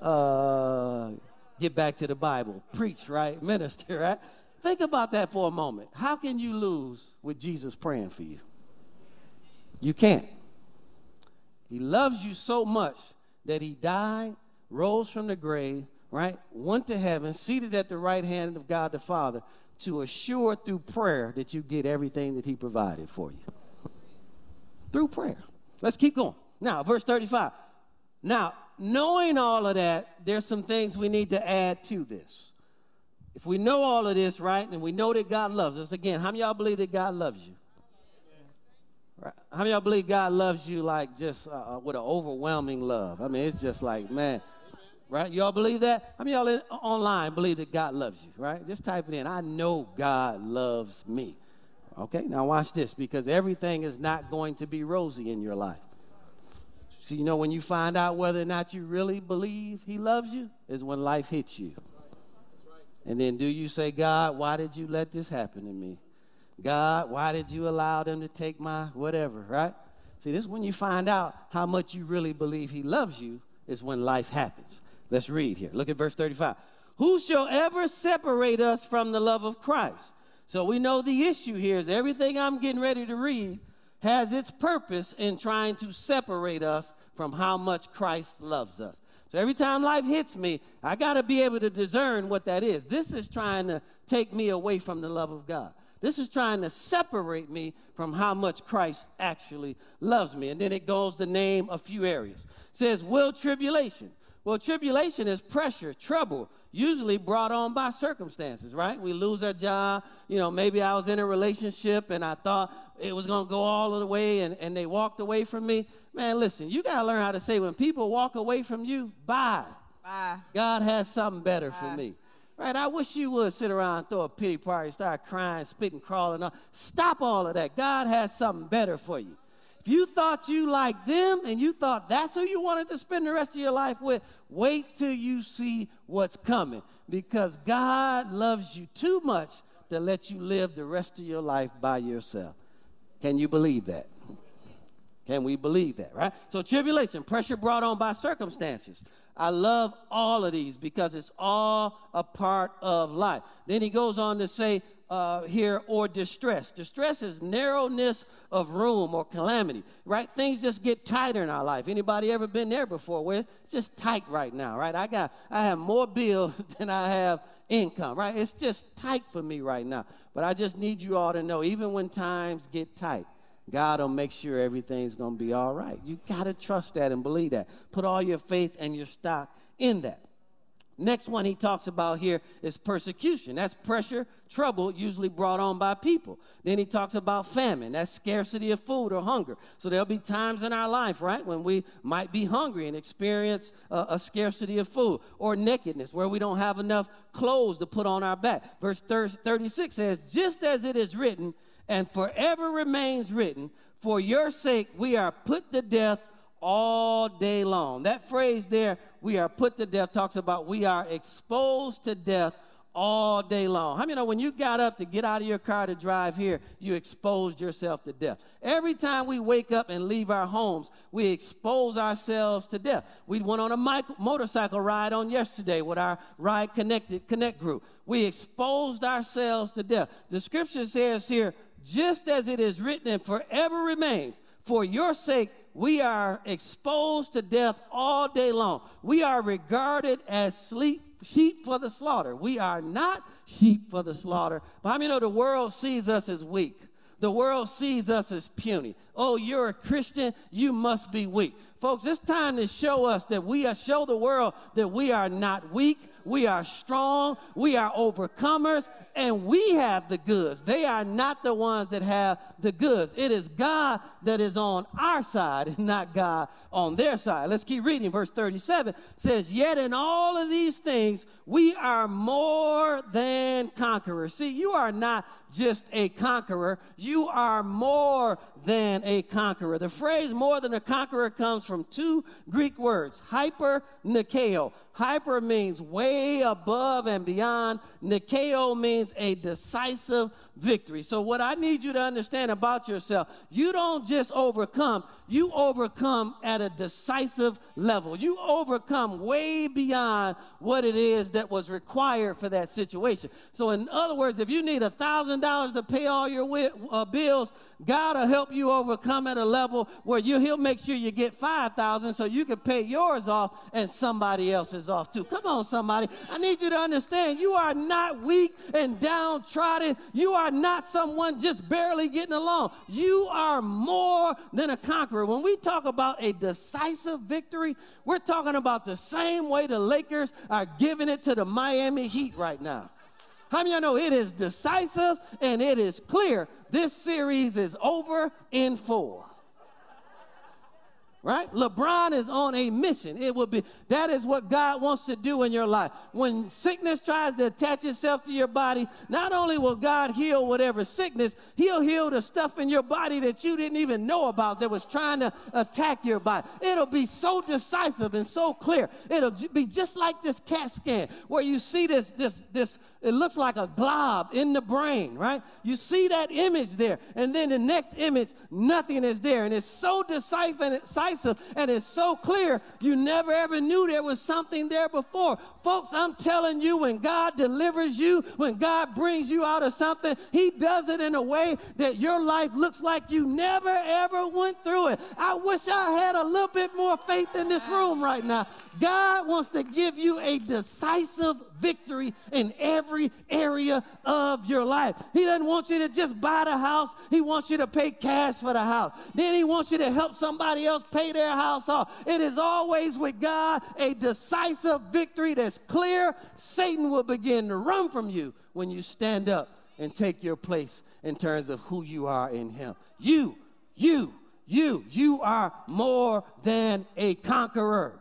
Uh, get back to the Bible. Preach, right? Minister, right? Think about that for a moment. How can you lose with Jesus praying for you? You can't. He loves you so much that he died, rose from the grave, right? Went to heaven, seated at the right hand of God the Father to assure through prayer that you get everything that he provided for you. Through prayer. Let's keep going. Now, verse 35. Now, knowing all of that, there's some things we need to add to this. If we know all of this, right, and we know that God loves us, again, how many y'all believe that God loves you? Right. How many y'all believe God loves you like just uh, uh, with an overwhelming love? I mean, it's just like, man, right? Y'all believe that? How many y'all in, online believe that God loves you, right? Just type it in. I know God loves me. Okay, now watch this because everything is not going to be rosy in your life. So, you know, when you find out whether or not you really believe He loves you, is when life hits you. And then do you say, God, why did you let this happen to me? God, why did you allow them to take my whatever, right? See, this is when you find out how much you really believe He loves you, is when life happens. Let's read here. Look at verse 35. Who shall ever separate us from the love of Christ? So we know the issue here is everything I'm getting ready to read has its purpose in trying to separate us from how much Christ loves us. So every time life hits me, I got to be able to discern what that is. This is trying to take me away from the love of God. This is trying to separate me from how much Christ actually loves me. And then it goes to name a few areas. It says, will tribulation. Well, tribulation is pressure, trouble, usually brought on by circumstances, right? We lose our job. You know, maybe I was in a relationship and I thought it was going to go all of the way and, and they walked away from me. Man, listen, you got to learn how to say when people walk away from you, bye. Bye. God has something better for me. Right? I wish you would sit around and throw a pity party, start crying, spitting, crawling. On. Stop all of that. God has something better for you. You thought you liked them and you thought that's who you wanted to spend the rest of your life with, wait till you see what's coming because God loves you too much to let you live the rest of your life by yourself. Can you believe that? Can we believe that, right? So, tribulation, pressure brought on by circumstances. I love all of these because it's all a part of life. Then he goes on to say, uh, here or distress. Distress is narrowness of room or calamity, right? Things just get tighter in our life. Anybody ever been there before where it's just tight right now, right? I got I have more bills than I have income, right? It's just tight for me right now. But I just need you all to know, even when times get tight, God will make sure everything's going to be all right. You got to trust that and believe that. Put all your faith and your stock in that. Next one he talks about here is persecution. That's pressure, trouble, usually brought on by people. Then he talks about famine. That's scarcity of food or hunger. So there'll be times in our life, right, when we might be hungry and experience a, a scarcity of food or nakedness, where we don't have enough clothes to put on our back. Verse 36 says, Just as it is written, and forever remains written, for your sake we are put to death all day long. That phrase there, we are put to death, talks about we are exposed to death all day long. How many know when you got up to get out of your car to drive here, you exposed yourself to death? Every time we wake up and leave our homes, we expose ourselves to death. We went on a motorcycle ride on yesterday with our Ride Connected Connect group. We exposed ourselves to death. The scripture says here, just as it is written and forever remains, for your sake we are exposed to death all day long. We are regarded as sleep, sheep for the slaughter. We are not sheep for the slaughter. But how many know the world sees us as weak? The world sees us as puny. Oh, you're a Christian, you must be weak. Folks, it's time to show us that we are, show the world that we are not weak, we are strong, we are overcomers, and we have the goods. They are not the ones that have the goods. It is God that is on our side and not God on their side. Let's keep reading. Verse 37 says, Yet in all of these things, we are more than conquerors. See, you are not just a conqueror, you are more than a conqueror. The phrase more than a conqueror comes from two Greek words, hyper nikeo. Hyper means way above and beyond. Nikeo means a decisive victory. So, what I need you to understand about yourself, you don't just overcome, you overcome at a decisive level. You overcome way beyond what it is that was required for that situation. So, in other words, if you need a $1,000 to pay all your uh, bills, God will help you overcome at a level where you, He'll make sure you get 5000 so you can pay yours off and somebody else's off too. Come on, somebody. I need you to understand you are not weak and downtrodden. You are not someone just barely getting along. You are more than a conqueror. When we talk about a decisive victory, we're talking about the same way the Lakers are giving it to the Miami Heat right now. How many of you know it is decisive and it is clear? This series is over in four right? LeBron is on a mission. It will be that is what God wants to do in your life. When sickness tries to attach itself to your body, not only will God heal whatever sickness, he'll heal the stuff in your body that you didn't even know about that was trying to attack your body. It'll be so decisive and so clear. It'll be just like this CAT scan where you see this this this it looks like a glob in the brain, right? You see that image there, and then the next image, nothing is there. And it's so decisive and it's so clear, you never ever knew there was something there before. Folks, I'm telling you, when God delivers you, when God brings you out of something, He does it in a way that your life looks like you never ever went through it. I wish I had a little bit more faith in this room right now. God wants to give you a decisive victory in every area of your life. He doesn't want you to just buy the house, He wants you to pay cash for the house. Then He wants you to help somebody else pay their house off. It is always with God a decisive victory that's clear. Satan will begin to run from you when you stand up and take your place in terms of who you are in Him. You, you, you, you are more than a conqueror.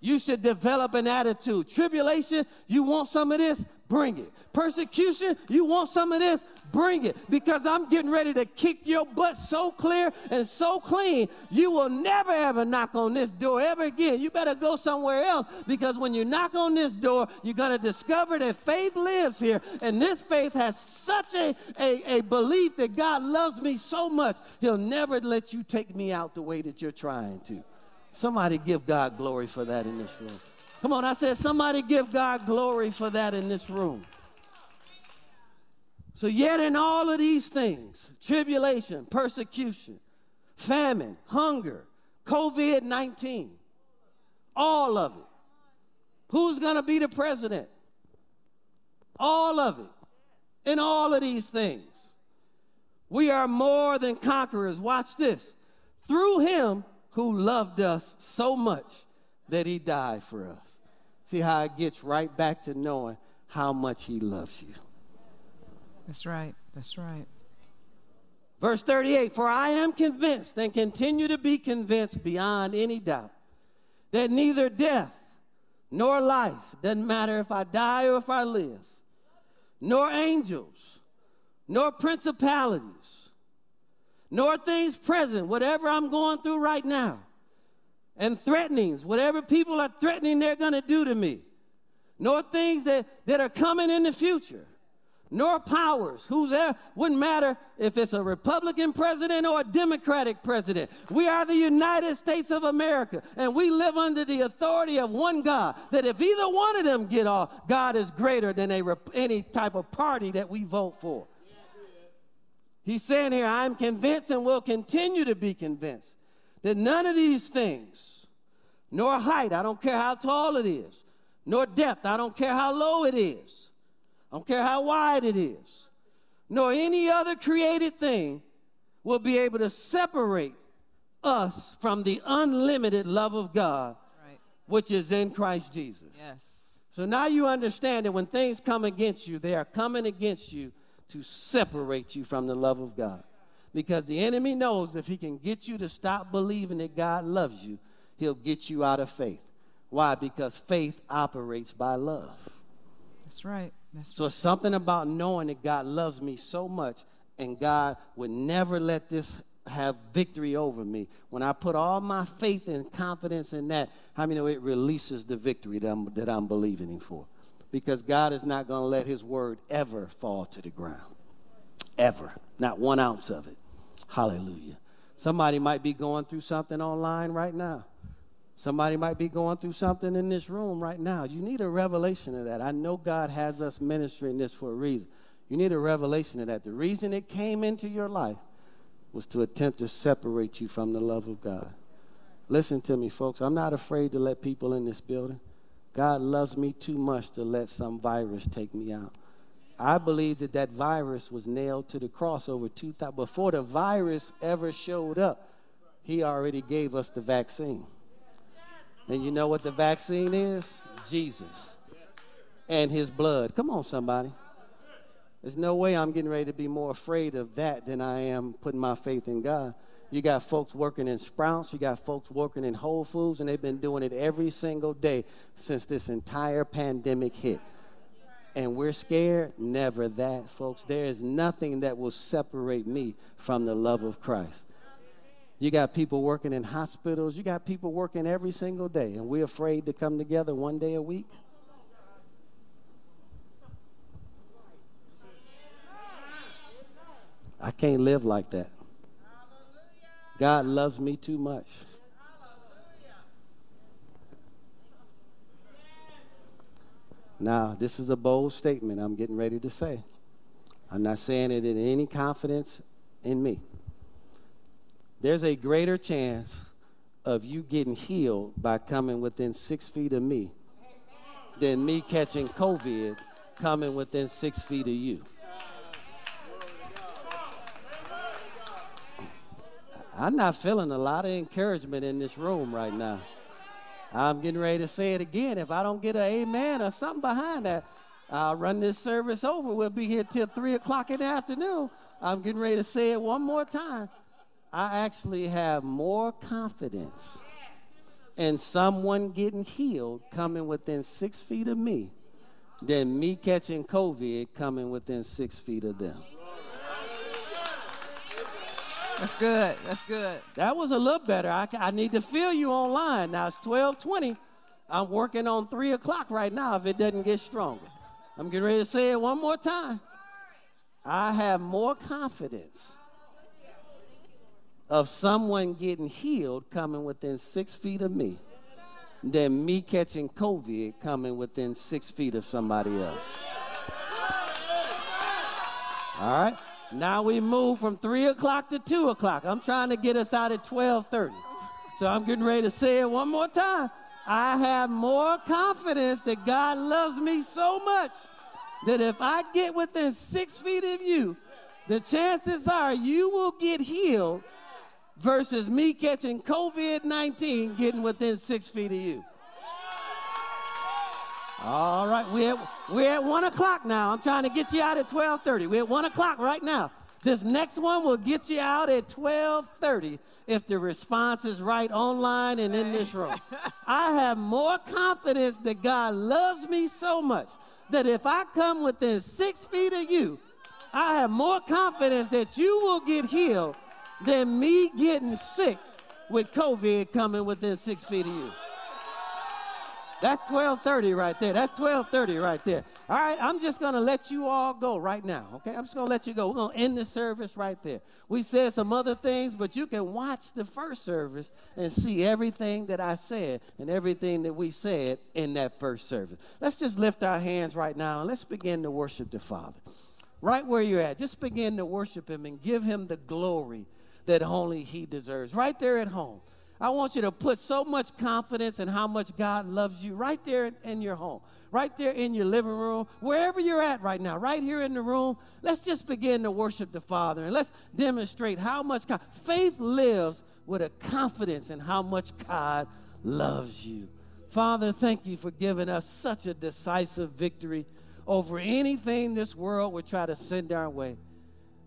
You should develop an attitude. Tribulation, you want some of this? Bring it. Persecution, you want some of this? Bring it. Because I'm getting ready to kick your butt so clear and so clean, you will never ever knock on this door ever again. You better go somewhere else because when you knock on this door, you're going to discover that faith lives here. And this faith has such a, a, a belief that God loves me so much, He'll never let you take me out the way that you're trying to. Somebody give God glory for that in this room. Come on, I said, somebody give God glory for that in this room. So, yet in all of these things tribulation, persecution, famine, hunger, COVID 19, all of it. Who's going to be the president? All of it. In all of these things. We are more than conquerors. Watch this. Through him who loved us so much that he died for us. See how it gets right back to knowing how much he loves you. That's right. That's right. Verse 38 For I am convinced and continue to be convinced beyond any doubt that neither death nor life, doesn't matter if I die or if I live, nor angels, nor principalities, nor things present, whatever I'm going through right now, and threatenings, whatever people are threatening they're going to do to me, nor things that, that are coming in the future, nor powers, who's there, wouldn't matter if it's a Republican president or a Democratic president. We are the United States of America, and we live under the authority of one God. That if either one of them get off, God is greater than a, any type of party that we vote for. He's saying here, I'm convinced and will continue to be convinced that none of these things, nor height, I don't care how tall it is, nor depth, I don't care how low it is, I don't care how wide it is, nor any other created thing will be able to separate us from the unlimited love of God, right. which is in Christ Jesus. Yes. So now you understand that when things come against you, they are coming against you to separate you from the love of God. Because the enemy knows if he can get you to stop believing that God loves you, he'll get you out of faith. Why? Because faith operates by love. That's right. That's so it's something about knowing that God loves me so much and God would never let this have victory over me. When I put all my faith and confidence in that, how many know it releases the victory that I'm, that I'm believing in for? Because God is not going to let his word ever fall to the ground. Ever. Not one ounce of it. Hallelujah. Somebody might be going through something online right now. Somebody might be going through something in this room right now. You need a revelation of that. I know God has us ministering this for a reason. You need a revelation of that. The reason it came into your life was to attempt to separate you from the love of God. Listen to me, folks. I'm not afraid to let people in this building. God loves me too much to let some virus take me out. I believe that that virus was nailed to the cross over 2000 before the virus ever showed up. He already gave us the vaccine. And you know what the vaccine is? Jesus and his blood. Come on, somebody. There's no way I'm getting ready to be more afraid of that than I am putting my faith in God. You got folks working in Sprouts, you got folks working in Whole Foods, and they've been doing it every single day since this entire pandemic hit. And we're scared? Never that, folks. There is nothing that will separate me from the love of Christ. You got people working in hospitals. You got people working every single day, and we're afraid to come together one day a week. I can't live like that. God loves me too much. Now, this is a bold statement I'm getting ready to say. I'm not saying it in any confidence in me there's a greater chance of you getting healed by coming within six feet of me than me catching COVID coming within six feet of you. I'm not feeling a lot of encouragement in this room right now. I'm getting ready to say it again. If I don't get an amen or something behind that, I'll run this service over. We'll be here till 3 o'clock in the afternoon. I'm getting ready to say it one more time. I actually have more confidence in someone getting healed coming within six feet of me than me catching COVID coming within six feet of them. That's good. That's good. That was a little better. I, I need to feel you online. Now it's 1220. I'm working on 3 o'clock right now if it doesn't get stronger. I'm getting ready to say it one more time. I have more confidence of someone getting healed coming within six feet of me than me catching COVID coming within six feet of somebody else. All right. Now we move from three o'clock to two o'clock. I'm trying to get us out at 12:30. So I'm getting ready to say it one more time. I have more confidence that God loves me so much that if I get within six feet of you, the chances are you will get healed versus me catching COVID 19 getting within six feet of you. All right, we're, we're at one o'clock now. I'm trying to get you out at 12:30. We're at one o'clock right now. This next one will get you out at 12:30 if the response is right online and in this room. I have more confidence that God loves me so much that if I come within six feet of you, I have more confidence that you will get healed than me getting sick with COVID coming within six feet of you. That's 1230 right there. That's 1230 right there. All right, I'm just going to let you all go right now, okay? I'm just going to let you go. We're going to end the service right there. We said some other things, but you can watch the first service and see everything that I said and everything that we said in that first service. Let's just lift our hands right now and let's begin to worship the Father. Right where you're at, just begin to worship Him and give Him the glory that only He deserves. Right there at home. I want you to put so much confidence in how much God loves you right there in your home, right there in your living room, wherever you're at right now, right here in the room. Let's just begin to worship the Father and let's demonstrate how much God, faith lives with a confidence in how much God loves you. Father, thank you for giving us such a decisive victory over anything this world would try to send our way.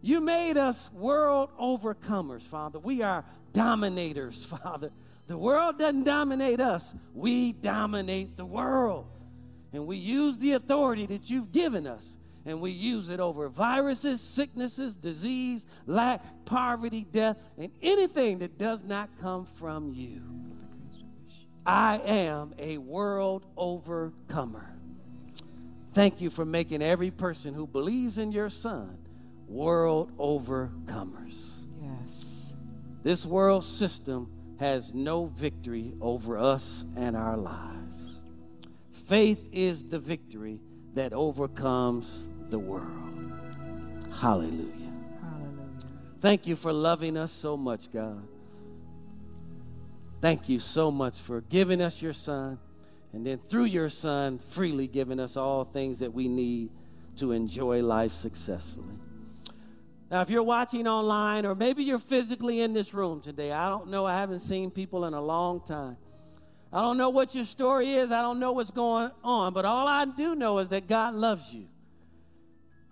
You made us world overcomers, Father. We are dominators, Father. The world doesn't dominate us, we dominate the world. And we use the authority that you've given us, and we use it over viruses, sicknesses, disease, lack, poverty, death, and anything that does not come from you. I am a world overcomer. Thank you for making every person who believes in your Son world overcomers. Yes. This world system has no victory over us and our lives. Faith is the victory that overcomes the world. Hallelujah. Hallelujah. Thank you for loving us so much, God. Thank you so much for giving us your Son, and then through your Son, freely giving us all things that we need to enjoy life successfully. Now, if you're watching online, or maybe you're physically in this room today, I don't know. I haven't seen people in a long time. I don't know what your story is. I don't know what's going on. But all I do know is that God loves you.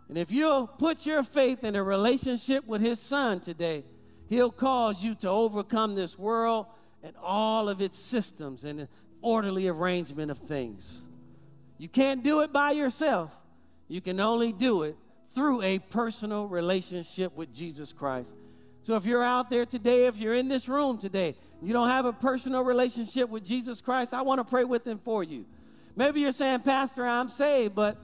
And if you'll put your faith in a relationship with His Son today, He'll cause you to overcome this world and all of its systems and orderly arrangement of things. You can't do it by yourself, you can only do it through a personal relationship with Jesus Christ. So if you're out there today, if you're in this room today, you don't have a personal relationship with Jesus Christ, I want to pray with him for you. Maybe you're saying, Pastor, I'm saved, but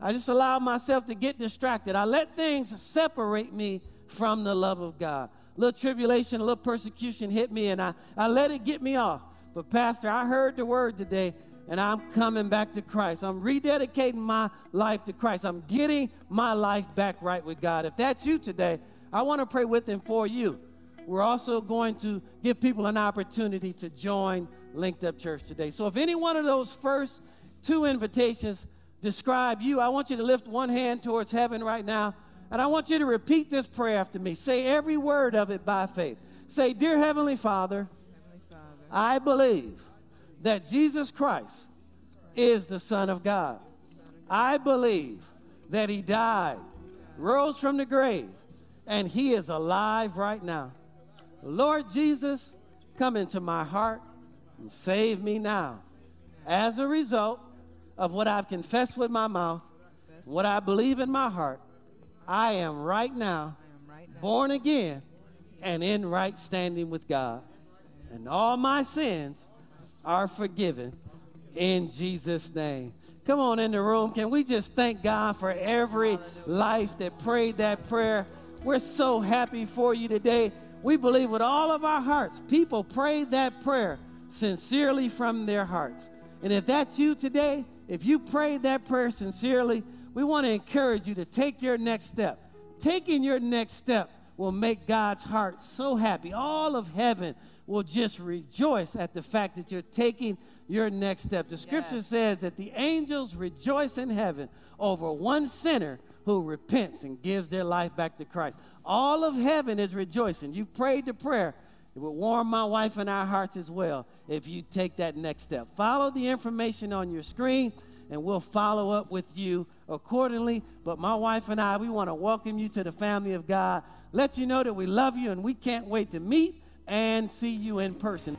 I just allow myself to get distracted. I let things separate me from the love of God. A little tribulation, a little persecution hit me, and I, I let it get me off. But, Pastor, I heard the word today and I'm coming back to Christ. I'm rededicating my life to Christ. I'm getting my life back right with God. If that's you today, I want to pray with and for you. We're also going to give people an opportunity to join Linked Up Church today. So if any one of those first two invitations describe you, I want you to lift one hand towards heaven right now. And I want you to repeat this prayer after me. Say every word of it by faith. Say, Dear Heavenly Father, Heavenly Father, I believe that Jesus Christ is the Son of God. I believe that He died, rose from the grave, and He is alive right now. Lord Jesus, come into my heart and save me now. As a result of what I've confessed with my mouth, what I believe in my heart, I am right now born again and in right standing with God. And all my sins are forgiven in Jesus' name. Come on in the room. Can we just thank God for every life that prayed that prayer? We're so happy for you today. We believe with all of our hearts, people prayed that prayer sincerely from their hearts. And if that's you today, if you prayed that prayer sincerely, we want to encourage you to take your next step. taking your next step will make God's heart so happy. All of heaven will just rejoice at the fact that you're taking your next step. The scripture Yes. says that the angels rejoice in heaven over one sinner who repents and gives their life back to Christ. All of heaven is rejoicing. You prayed the prayer. It will warm my wife and our hearts as well if you take that next step. Follow the information on your screen and we'll follow up with you accordingly. But my wife and I, we want to welcome you to the family of God, let you know that we love you and we can't wait to meet and see you in person.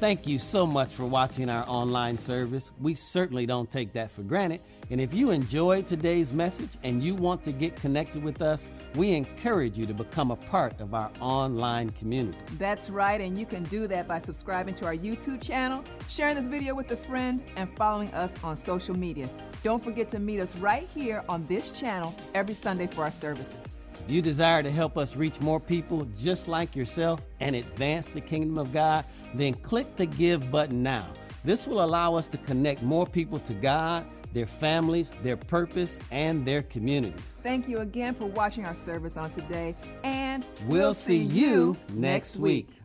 Thank you so much for watching our online service. We certainly don't take that for granted. And if you enjoyed today's message and you want to get connected with us, we encourage you to become a part of our online community. That's right, and you can do that by subscribing to our YouTube channel, sharing this video with a friend, and following us on social media. Don't forget to meet us right here on this channel every Sunday for our services. If you desire to help us reach more people just like yourself and advance the kingdom of God, then click the Give button now. This will allow us to connect more people to God, their families, their purpose, and their communities. Thank you again for watching our service on today, and We'll see you next week.